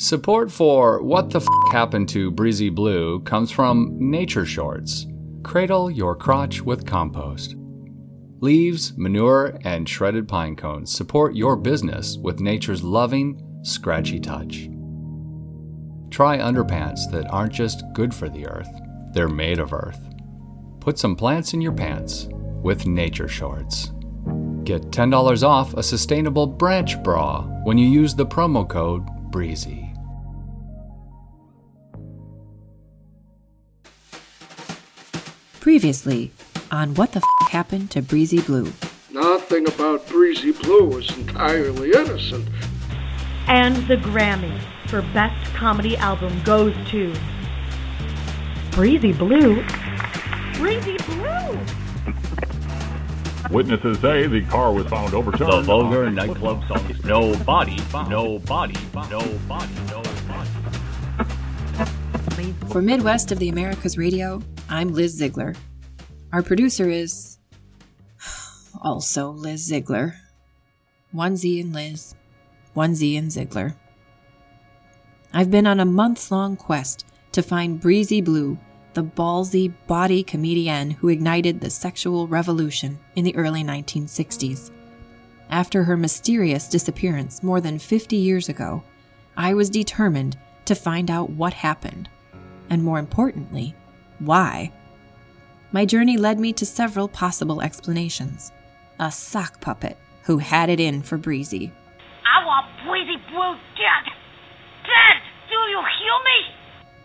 Support for What the F Happened to Breezy Blue comes from Nature Shorts. Cradle your crotch with compost. Leaves, manure, and shredded pine cones support your business with nature's loving, scratchy touch. Try underpants that aren't just good for the earth, they're made of earth. Put some plants in your pants with Nature Shorts. Get $10 off a sustainable branch bra when you use the promo code BREEZY. Previously on What the F Happened to Breezy Blue. Nothing about Breezy Blue is entirely innocent. And the Grammy for Best Comedy Album goes to Breezy Blue. Breezy Blue! Witnesses say the car was found overturned. The vulgar nightclub song is no body, no body, no body, no body. For Midwest of the Americas Radio, I'm Liz Ziegler. Our producer is also Liz Ziegler. One Z and Liz, one Z and Ziegler. I've been on a months long quest to find Breezy Blue, the ballsy body comedian who ignited the sexual revolution in the early 1960s. After her mysterious disappearance more than 50 years ago, I was determined to find out what happened, and more importantly, why. My journey led me to several possible explanations. A sock puppet who had it in for Breezy. I want Breezy Blue dead! Dead! Do you hear me?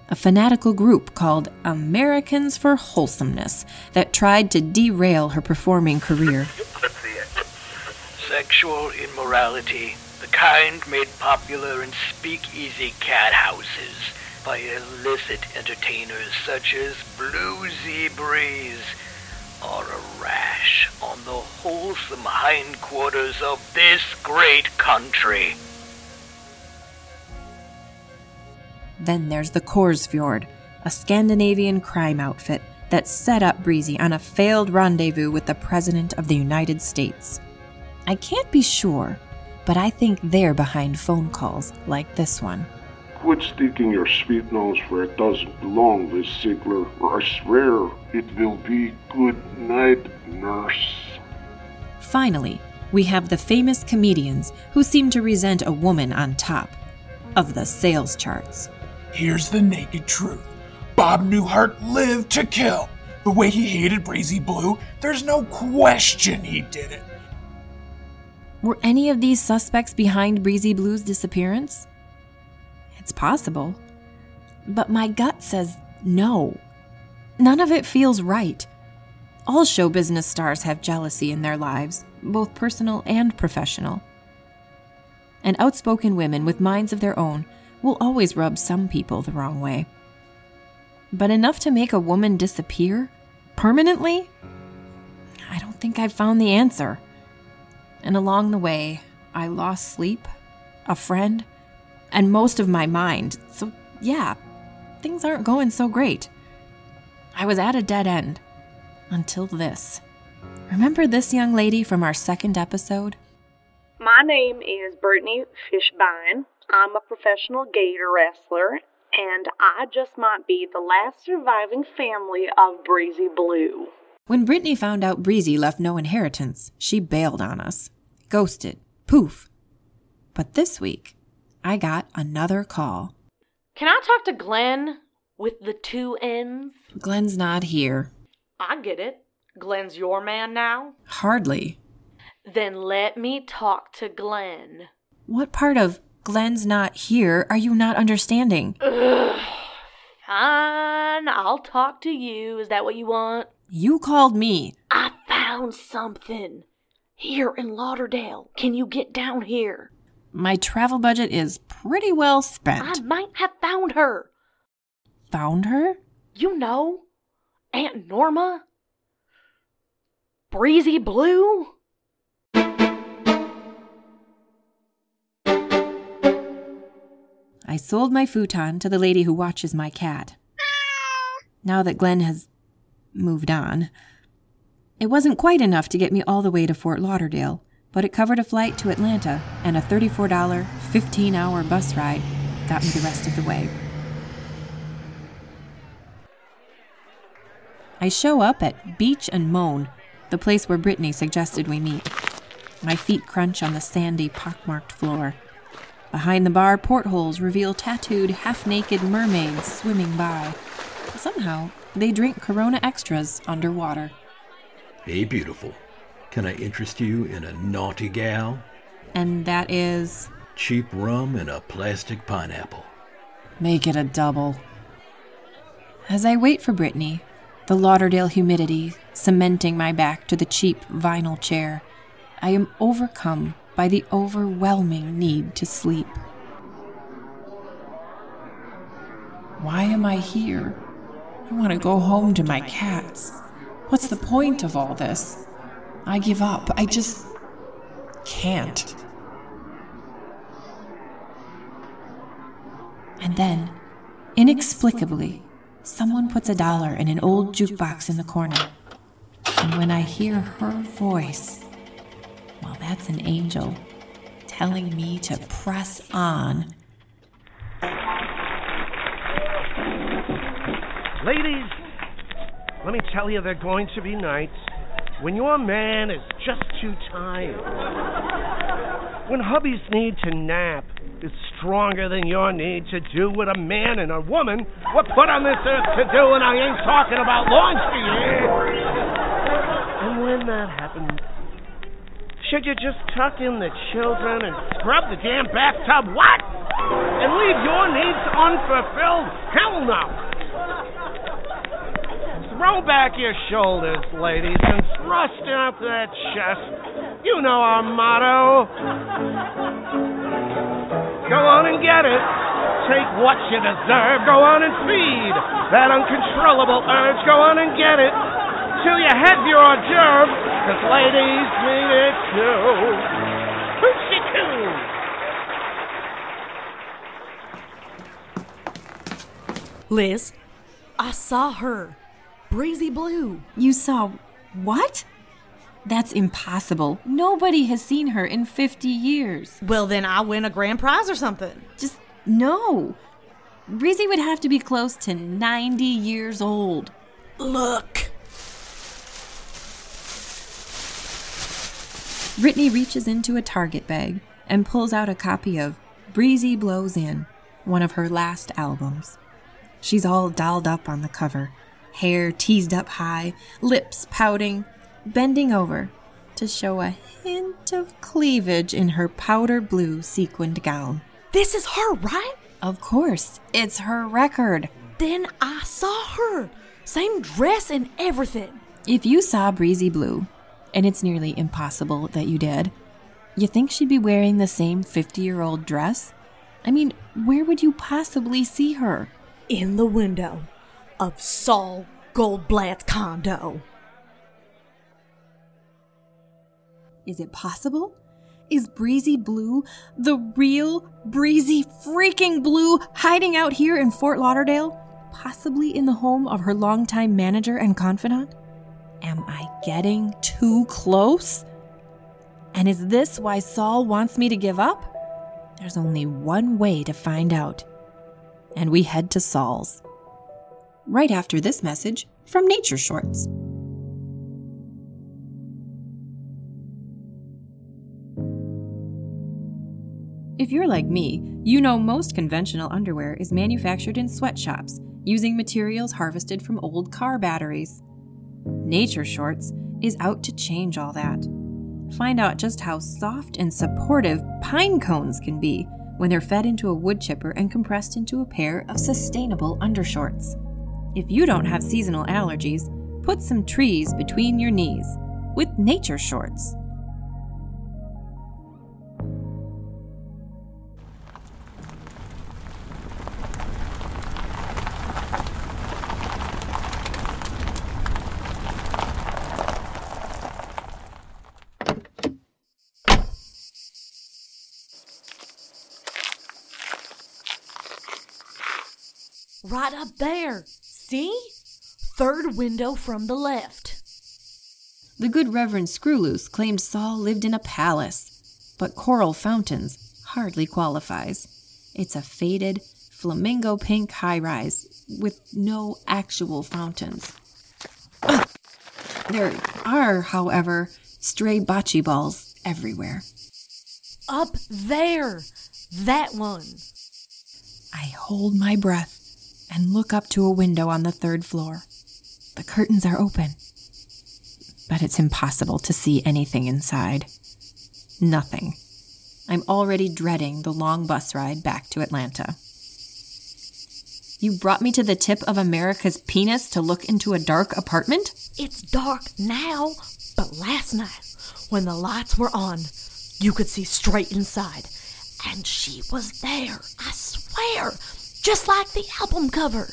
a fanatical group called Americans for Wholesomeness that tried to derail her performing career. Sexual immorality, the kind made popular in speakeasy cat houses by illicit entertainers such as Bluesy Breeze, are a rash on the wholesome hindquarters of this great country. Then there's the Korsfjord, a Scandinavian crime outfit that set up Breezy on a failed rendezvous with the President of the United States. I can't be sure, but I think they're behind phone calls like this one. Quit sticking your sweet nose where it doesn't belong, Liz Ziegler, or I swear it will be good night, nurse. Finally, we have the famous comedians who seem to resent a woman on top of the sales charts. Here's the naked truth Bob Newhart lived to kill. The way he hated Breezy Blue, there's no question he did it. Were any of these suspects behind Breezy Blue's disappearance? It's possible. But my gut says no. None of it feels right. All show business stars have jealousy in their lives, both personal and professional. And outspoken women with minds of their own will always rub some people the wrong way. But enough to make a woman disappear? Permanently? I don't think I've found the answer. And along the way, I lost sleep, a friend, and most of my mind. So, yeah, things aren't going so great. I was at a dead end. Until this. Remember this young lady from our second episode? My name is Brittany Fishbine. I'm a professional gator wrestler, and I just might be the last surviving family of Breezy Blue. When Brittany found out Breezy left no inheritance, she bailed on us. Ghosted. Poof. But this week, I got another call. Can I talk to Glenn with the two N's? Glenn's not here. I get it. Glenn's your man now? Hardly. Then let me talk to Glenn. What part of Glenn's not here are you not understanding? Ugh. Fine, I'll talk to you. Is that what you want? You called me. I found something. Here in Lauderdale. Can you get down here? My travel budget is pretty well spent. I might have found her. Found her? You know, Aunt Norma? Breezy Blue? I sold my futon to the lady who watches my cat. Now that Glenn has moved on, it wasn't quite enough to get me all the way to Fort Lauderdale, but it covered a flight to Atlanta and a $34 15 hour bus ride got me the rest of the way. I show up at Beach and Moan, the place where Brittany suggested we meet. My feet crunch on the sandy, pockmarked floor. Behind the bar, portholes reveal tattooed, half naked mermaids swimming by. Somehow, they drink Corona Extras underwater. Hey, beautiful. Can I interest you in a naughty gal? And that is. Cheap rum and a plastic pineapple. Make it a double. As I wait for Brittany, the Lauderdale humidity cementing my back to the cheap vinyl chair, I am overcome by the overwhelming need to sleep. Why am I here? I want to go home to my cats. What's the point of all this? I give up. I just can't. And then, inexplicably, someone puts a dollar in an old jukebox in the corner. And when I hear her voice, well, that's an angel telling me to press on. Ladies, let me tell you, they're going to be nights when your man is just too tired. When hubby's need to nap is stronger than your need to do what a man and a woman were put on this earth to do, and I ain't talking about laundry. And when that happens, should you just tuck in the children and scrub the damn bathtub? What? And leave your needs unfulfilled? Hell no! Throw back your shoulders, ladies, and thrust out that chest. You know our motto. Go on and get it. Take what you deserve. Go on and feed that uncontrollable urge. Go on and get it till you have your d'oeuvre, because ladies need it too. Liz, I saw her. Breezy Blue. You saw what? That's impossible. Nobody has seen her in 50 years. Well, then I win a grand prize or something. Just no. Breezy would have to be close to 90 years old. Look. Brittany reaches into a Target bag and pulls out a copy of Breezy Blows In, one of her last albums. She's all dolled up on the cover, hair teased up high, lips pouting, bending over to show a hint of cleavage in her powder blue sequined gown. This is her, right? Of course, it's her record. Then I saw her. Same dress and everything. If you saw Breezy Blue, and it's nearly impossible that you did, you think she'd be wearing the same 50 year old dress? I mean, where would you possibly see her? In the window of Saul Goldblatt's condo. Is it possible? Is Breezy Blue, the real Breezy freaking Blue, hiding out here in Fort Lauderdale? Possibly in the home of her longtime manager and confidant? Am I getting too close? And is this why Saul wants me to give up? There's only one way to find out. And we head to Saul's. Right after this message from Nature Shorts. If you're like me, you know most conventional underwear is manufactured in sweatshops using materials harvested from old car batteries. Nature Shorts is out to change all that. Find out just how soft and supportive pine cones can be when they're fed into a wood chipper and compressed into a pair of sustainable undershorts. If you don't have seasonal allergies, put some trees between your knees with Nature Shorts. Right up there. See? Third window from the left. The good Reverend Screwloose claimed Saul lived in a palace, but Coral Fountains hardly qualifies. It's a faded, flamingo pink high rise with no actual fountains. Ugh. There are, however, stray bocce balls everywhere. Up there! That one! I hold my breath and look up to a window on the third floor. The curtains are open, but it's impossible to see anything inside. Nothing. I'm already dreading the long bus ride back to Atlanta. You brought me to the tip of America's penis to look into a dark apartment? It's dark now, but last night, when the lights were on, you could see straight inside. And she was there, I swear, just like the album cover.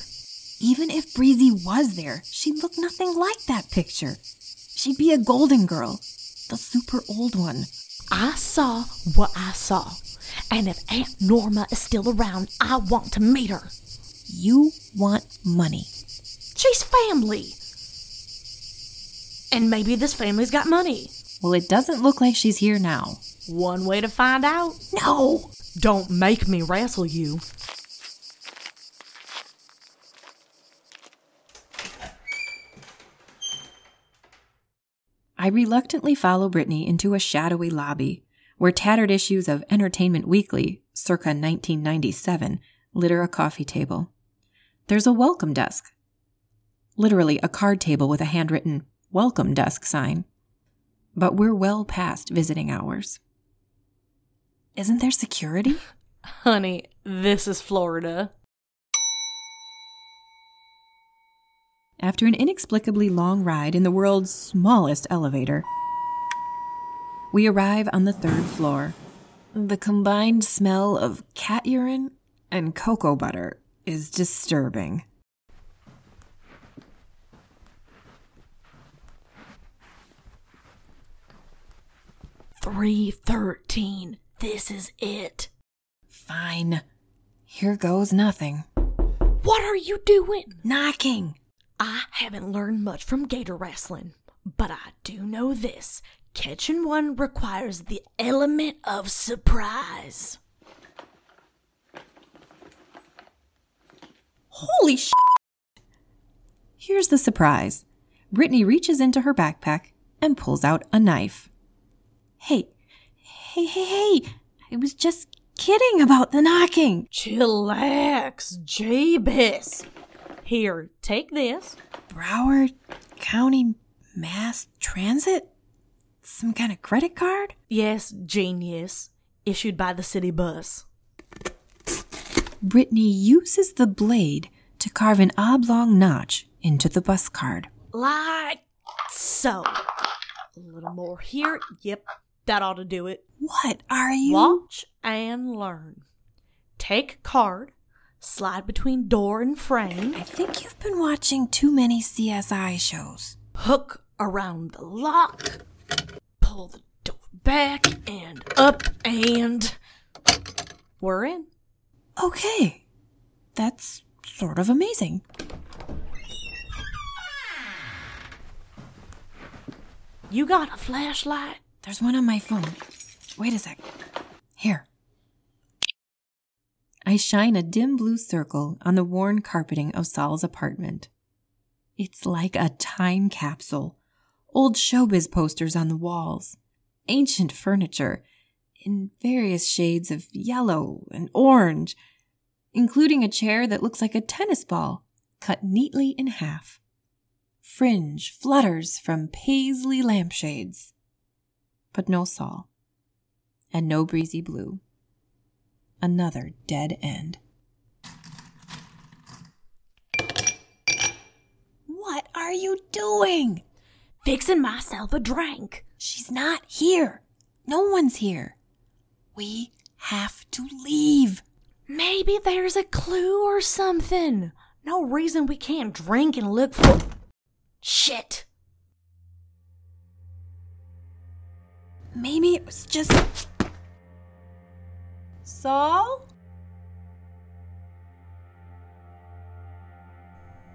Even if Breezy was there, she'd look nothing like that picture. She'd be a golden girl, the super old one. I saw what I saw. And if Aunt Norma is still around, I want to meet her. You want money. She's family. And maybe this family's got money. Well, it doesn't look like she's here now. One way to find out. No! Don't make me wrestle you. I reluctantly follow Brittany into a shadowy lobby where tattered issues of Entertainment Weekly, circa 1997, litter a coffee table. There's a welcome desk. Literally a card table with a handwritten welcome desk sign. But we're well past visiting hours. Isn't there security? Honey, this is Florida. After an inexplicably long ride in the world's smallest elevator, we arrive on the third floor. The combined smell of cat urine and cocoa butter is disturbing. Three thirteen. This is it. Fine. Here goes nothing. What are you doing? Knocking. I haven't learned much from gator wrestling, but I do know this. Catching one requires the element of surprise. Holy sh! Here's the surprise. Brittany reaches into her backpack and pulls out a knife. Hey, hey, hey, hey! I was just kidding about the knocking. Chillax, Jabez. Here, take this. Broward County Mass Transit? Some kind of credit card? Yes, genius. Issued by the city bus. Brittany uses the blade to carve an oblong notch into the bus card. Like so. A little more here. Yep, that ought to do it. What are you? Watch and learn. Take card, slide between door and frame. I think you've been watching too many CSI shows. Hook around the lock, pull the door back and up, and we're in. Okay. That's sort of amazing. You got a flashlight? There's one on my phone. Wait a sec. Here. I shine a dim blue circle on the worn carpeting of Saul's apartment. It's like a time capsule. Old showbiz posters on the walls, ancient furniture in various shades of yellow and orange, including a chair that looks like a tennis ball cut neatly in half. Fringe flutters from paisley lampshades. But no Saul. And no breezy blue. Another dead end. What are you doing? Fixing myself a drink. She's not here. No one's here. We have to leave. Maybe there's a clue or something. No reason we can't drink and look for. Shit. Maybe it was just. Saul?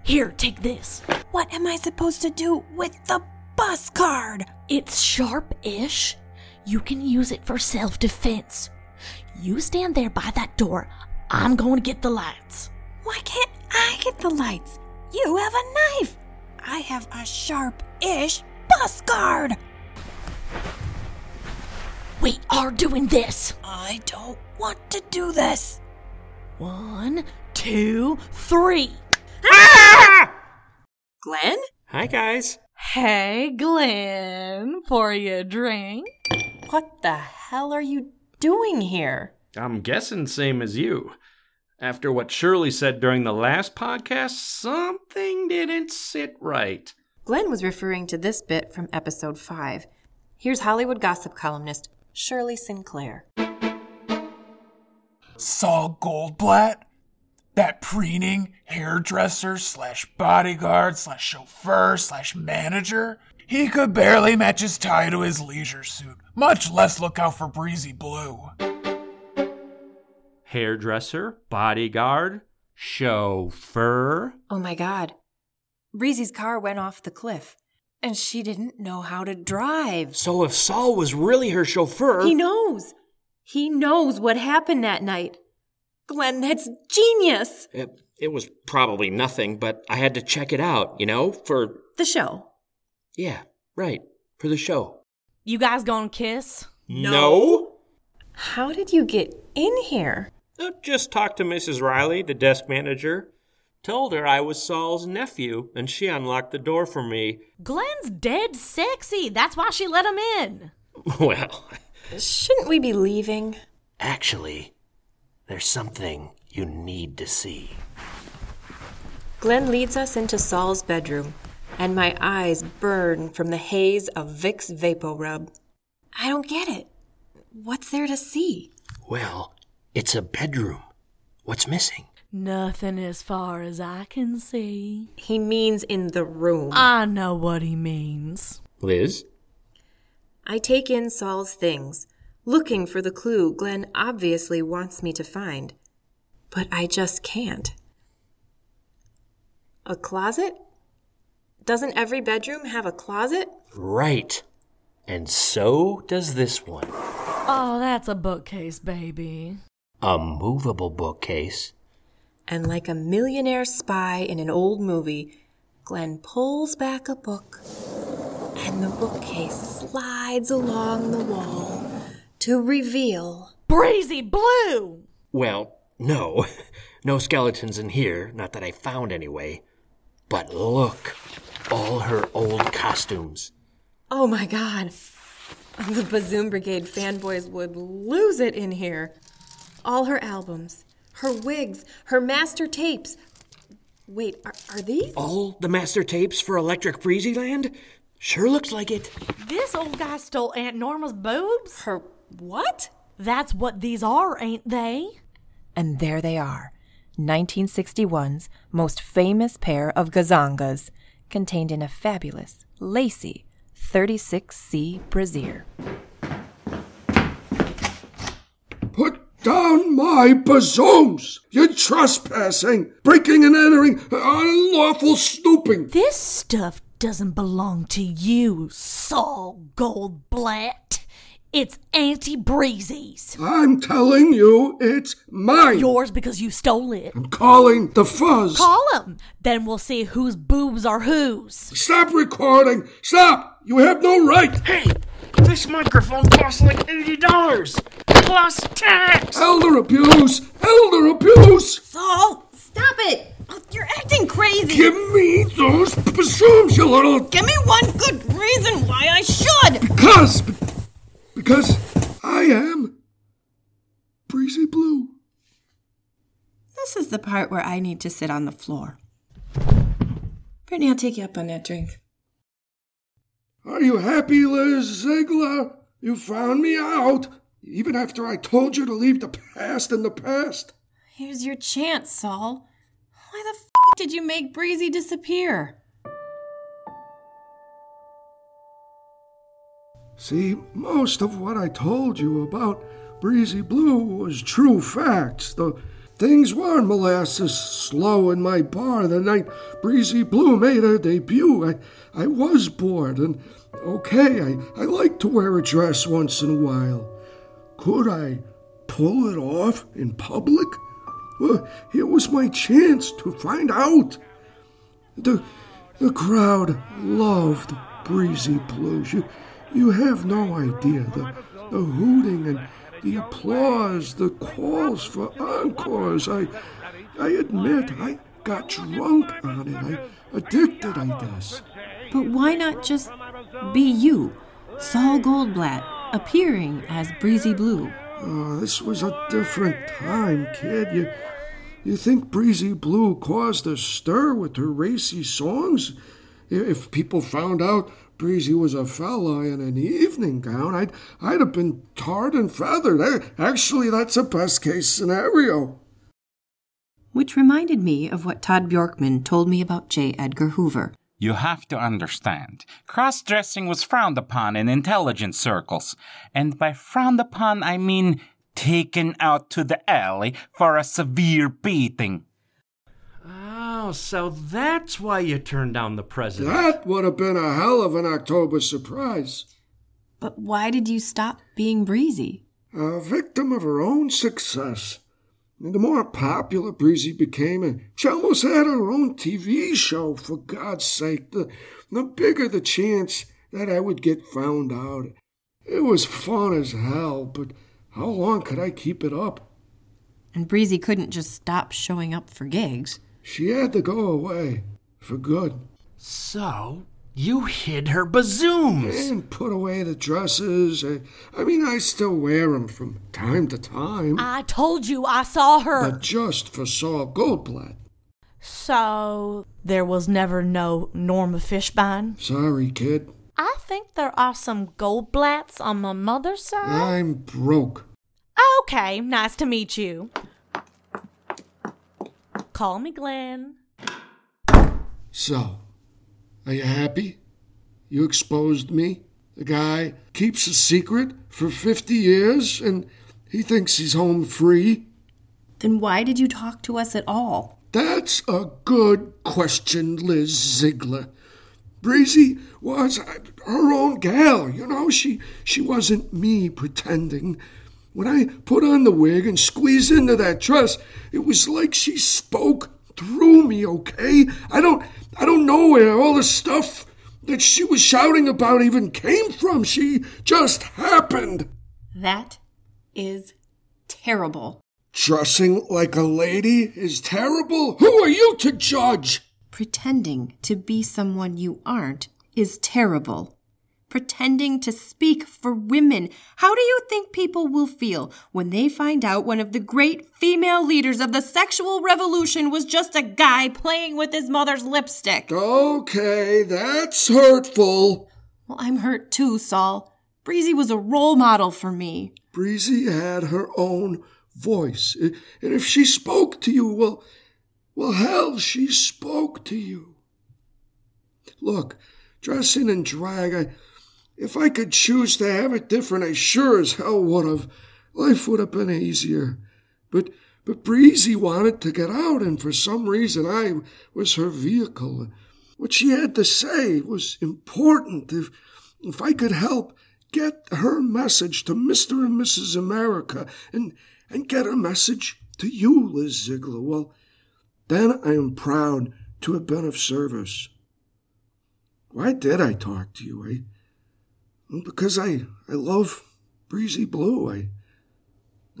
Here, take this. What am I supposed to do with the bus card? It's sharp ish. You can use it for self defense. You stand there by that door. I'm going to get the lights. Why can't I get the lights? You have a knife. I have a sharp ish bus guard. We are doing this. I don't want to do this. One, two, three. Glenn? Hi, guys. Hey, Glenn. Pour you a drink. What the hell are you doing here? I'm guessing same as you. After what Shirley said during the last podcast, something didn't sit right. Glenn was referring to this bit from episode 5. Here's Hollywood gossip columnist Shirley Sinclair. Saul Goldblatt, that preening hairdresser slash bodyguard slash chauffeur slash manager, he could barely match his tie to his leisure suit, much less look out for Breezy Blue. Hairdresser, bodyguard, chauffeur. Oh my god. Breezy's car went off the cliff, and she didn't know how to drive. So if Saul was really her chauffeur. He knows. He knows what happened that night. Glenn, that's genius. It, it was probably nothing, but I had to check it out, you know, for. The show. Yeah, right. For the show. You guys gonna kiss? No. How did you get in here? Uh, just talked to Mrs. Riley, the desk manager. Told her I was Saul's nephew, and she unlocked the door for me. Glenn's dead sexy. That's why she let him in. Well, Shouldn't we be leaving? actually, there's something you need to see. Glenn leads us into Saul's bedroom, and my eyes burn from the haze of Vicks Vapo Rub. I don't get it. What's there to see? Well, it's a bedroom. What's missing? Nothing as far as I can see. He means in the room. I know what he means. Liz? I take in Saul's things, looking for the clue Glenn obviously wants me to find. But I just can't. A closet? Doesn't every bedroom have a closet? Right. And so does this one. Oh, that's a bookcase, baby. A movable bookcase. And like a millionaire spy in an old movie, Glenn pulls back a book, and the bookcase slides along the wall to reveal Breezy Blue! Well, no. No skeletons in here, not that I found anyway. But look, all her old costumes. Oh my god. The Bazoom Brigade fanboys would lose it in here. All her albums, her wigs, her master tapes. Wait, are, are these? All the master tapes for Electric Breezyland? Sure looks like it. This old guy stole Aunt Norma's boobs? Her what? That's what these are, ain't they? And there they are 1961's most famous pair of gazongas, contained in a fabulous, lacy 36C brassiere. Put down my bazooms! You're trespassing, breaking and entering, unlawful snooping. This stuff doesn't belong to you, Saul Goldblatt. It's Auntie Breezy's. I'm telling you, it's mine. Yours because you stole it. I'm calling the fuzz. Call him. Then we'll see whose boobs are whose. Stop recording. Stop. You have no right. Hey, this microphone costs like $80 plus tax. Elder abuse. Elder abuse. Saul, stop it. Oh, you're acting crazy. Give me those bazooms, you little. Give me one good reason why I should. Because. Because I am Breezy Blue. This is the part where I need to sit on the floor. Brittany, I'll take you up on that drink. Are you happy, Liz Ziegler? You found me out, even after I told you to leave the past in the past. Here's your chance, Saul. Why the f did you make Breezy disappear? See, most of what I told you about Breezy Blue was true facts. The things were molasses slow in my bar the night Breezy Blue made her debut. I, I was bored, and okay, I, I like to wear a dress once in a while. Could I pull it off in public? Well, was my chance to find out. The, the crowd loved Breezy Blue. You, you have no idea. The, the hooting and the applause, the calls for encores. I, I admit, I got drunk on it. I addicted, I guess. But why not just be you, Saul Goldblatt, appearing as Breezy Blue? Oh, this was a different time, kid. You, you think Breezy Blue caused a stir with her racy songs? If people found out Breezy was a fella in an evening gown, I'd, I'd have been tarred and feathered. Actually, that's a best case scenario. Which reminded me of what Todd Bjorkman told me about J. Edgar Hoover. You have to understand, cross dressing was frowned upon in intelligence circles. And by frowned upon, I mean taken out to the alley for a severe beating. Oh, so that's why you turned down the president. That would have been a hell of an October surprise. But why did you stop being breezy? A victim of her own success. And the more popular Breezy became, and she almost had her own TV show, for God's sake, the, the bigger the chance that I would get found out. It was fun as hell, but how long could I keep it up? And Breezy couldn't just stop showing up for gigs. She had to go away, for good. So, you hid her bazooms. And put away the dresses. I, I mean, I still wear them from time to time. I told you I saw her. But just for Saul Goldblatt. So, there was never no Norma Fishbine? Sorry, kid. I think there are some Goldblatts on my mother's side. I'm broke. Okay, nice to meet you. Call me Glenn. So, are you happy? You exposed me? The guy keeps a secret for 50 years and he thinks he's home free? Then why did you talk to us at all? That's a good question, Liz Ziegler. Breezy was her own gal, you know. She she wasn't me pretending. When I put on the wig and squeezed into that dress, it was like she spoke through me, okay? I don't I don't know where all the stuff that she was shouting about even came from. She just happened. That is terrible. Dressing like a lady is terrible? Who are you to judge? Pretending to be someone you aren't is terrible pretending to speak for women. How do you think people will feel when they find out one of the great female leaders of the sexual revolution was just a guy playing with his mother's lipstick? Okay, that's hurtful. Well, I'm hurt too, Saul. Breezy was a role model for me. Breezy had her own voice. And if she spoke to you, well, well, hell, she spoke to you. Look, dressing in drag, I, if I could choose to have it different, I sure as hell would have. Life would have been easier. But but Breezy wanted to get out, and for some reason I was her vehicle. What she had to say was important. If if I could help get her message to Mr. and Mrs. America and and get her message to you, Liz Ziegler, well, then I am proud to have been of service. Why did I talk to you? I because I, I love Breezy Blue. I,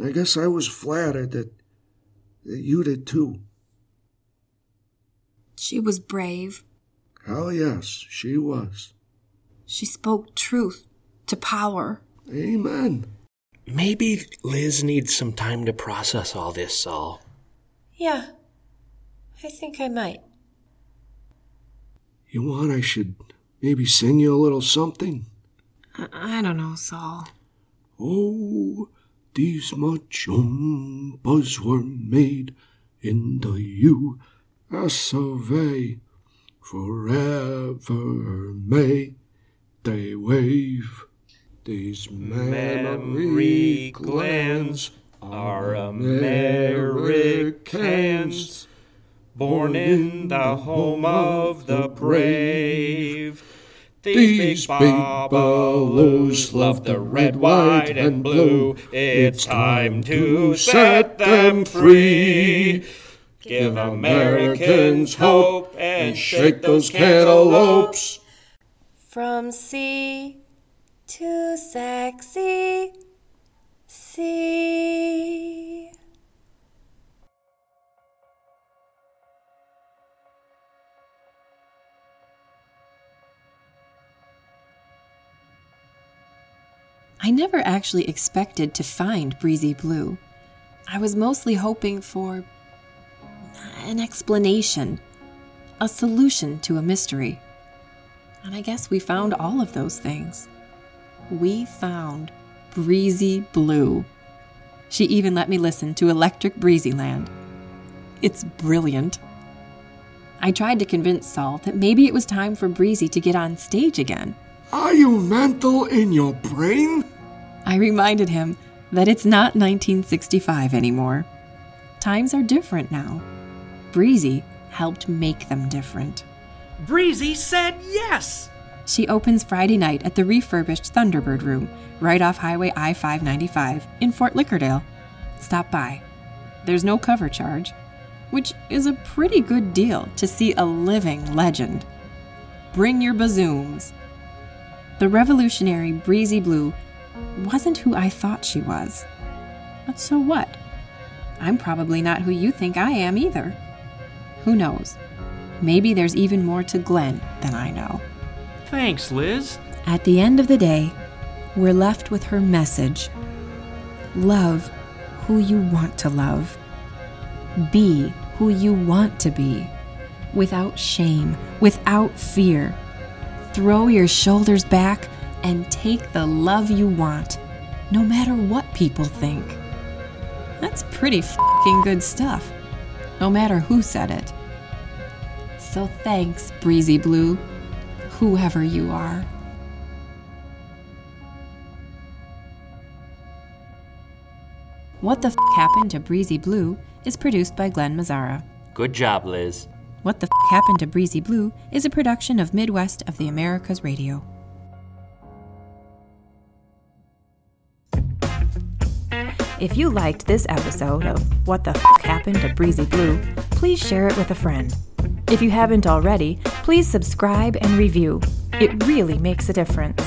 I guess I was flattered that, that you did too. She was brave. Hell yes, she was. She spoke truth to power. Amen. Maybe Liz needs some time to process all this, Saul. Yeah, I think I might. You want I should maybe sing you a little something? I don't know, Saul. Oh, these much umbas were made in the U.S. of A. Forever may they wave. These memory glands are Americans, born in the home of the brave. These big balloons love the red, white, and blue. It's time to set them free. Give Americans hope and shake those cantaloupes. From sea to sexy sea. I never actually expected to find Breezy Blue. I was mostly hoping for an explanation, a solution to a mystery. And I guess we found all of those things. We found Breezy Blue. She even let me listen to Electric Breezyland. It's brilliant. I tried to convince Saul that maybe it was time for Breezy to get on stage again. Are you mental in your brain? I reminded him that it's not 1965 anymore. Times are different now. Breezy helped make them different. Breezy said yes! She opens Friday night at the refurbished Thunderbird Room, right off Highway I 595 in Fort Lickerdale. Stop by. There's no cover charge, which is a pretty good deal to see a living legend. Bring your bazooms. The revolutionary Breezy Blue wasn't who I thought she was. But so what? I'm probably not who you think I am either. Who knows? Maybe there's even more to Glenn than I know. Thanks, Liz. At the end of the day, we're left with her message Love who you want to love. Be who you want to be. Without shame, without fear. Throw your shoulders back and take the love you want, no matter what people think. That's pretty fing good stuff, no matter who said it. So thanks, Breezy Blue, whoever you are. What the F Happened to Breezy Blue is produced by Glenn Mazzara. Good job, Liz. What the F Happened to Breezy Blue is a production of Midwest of the Americas Radio. If you liked this episode of What the F Happened to Breezy Blue, please share it with a friend. If you haven't already, please subscribe and review. It really makes a difference.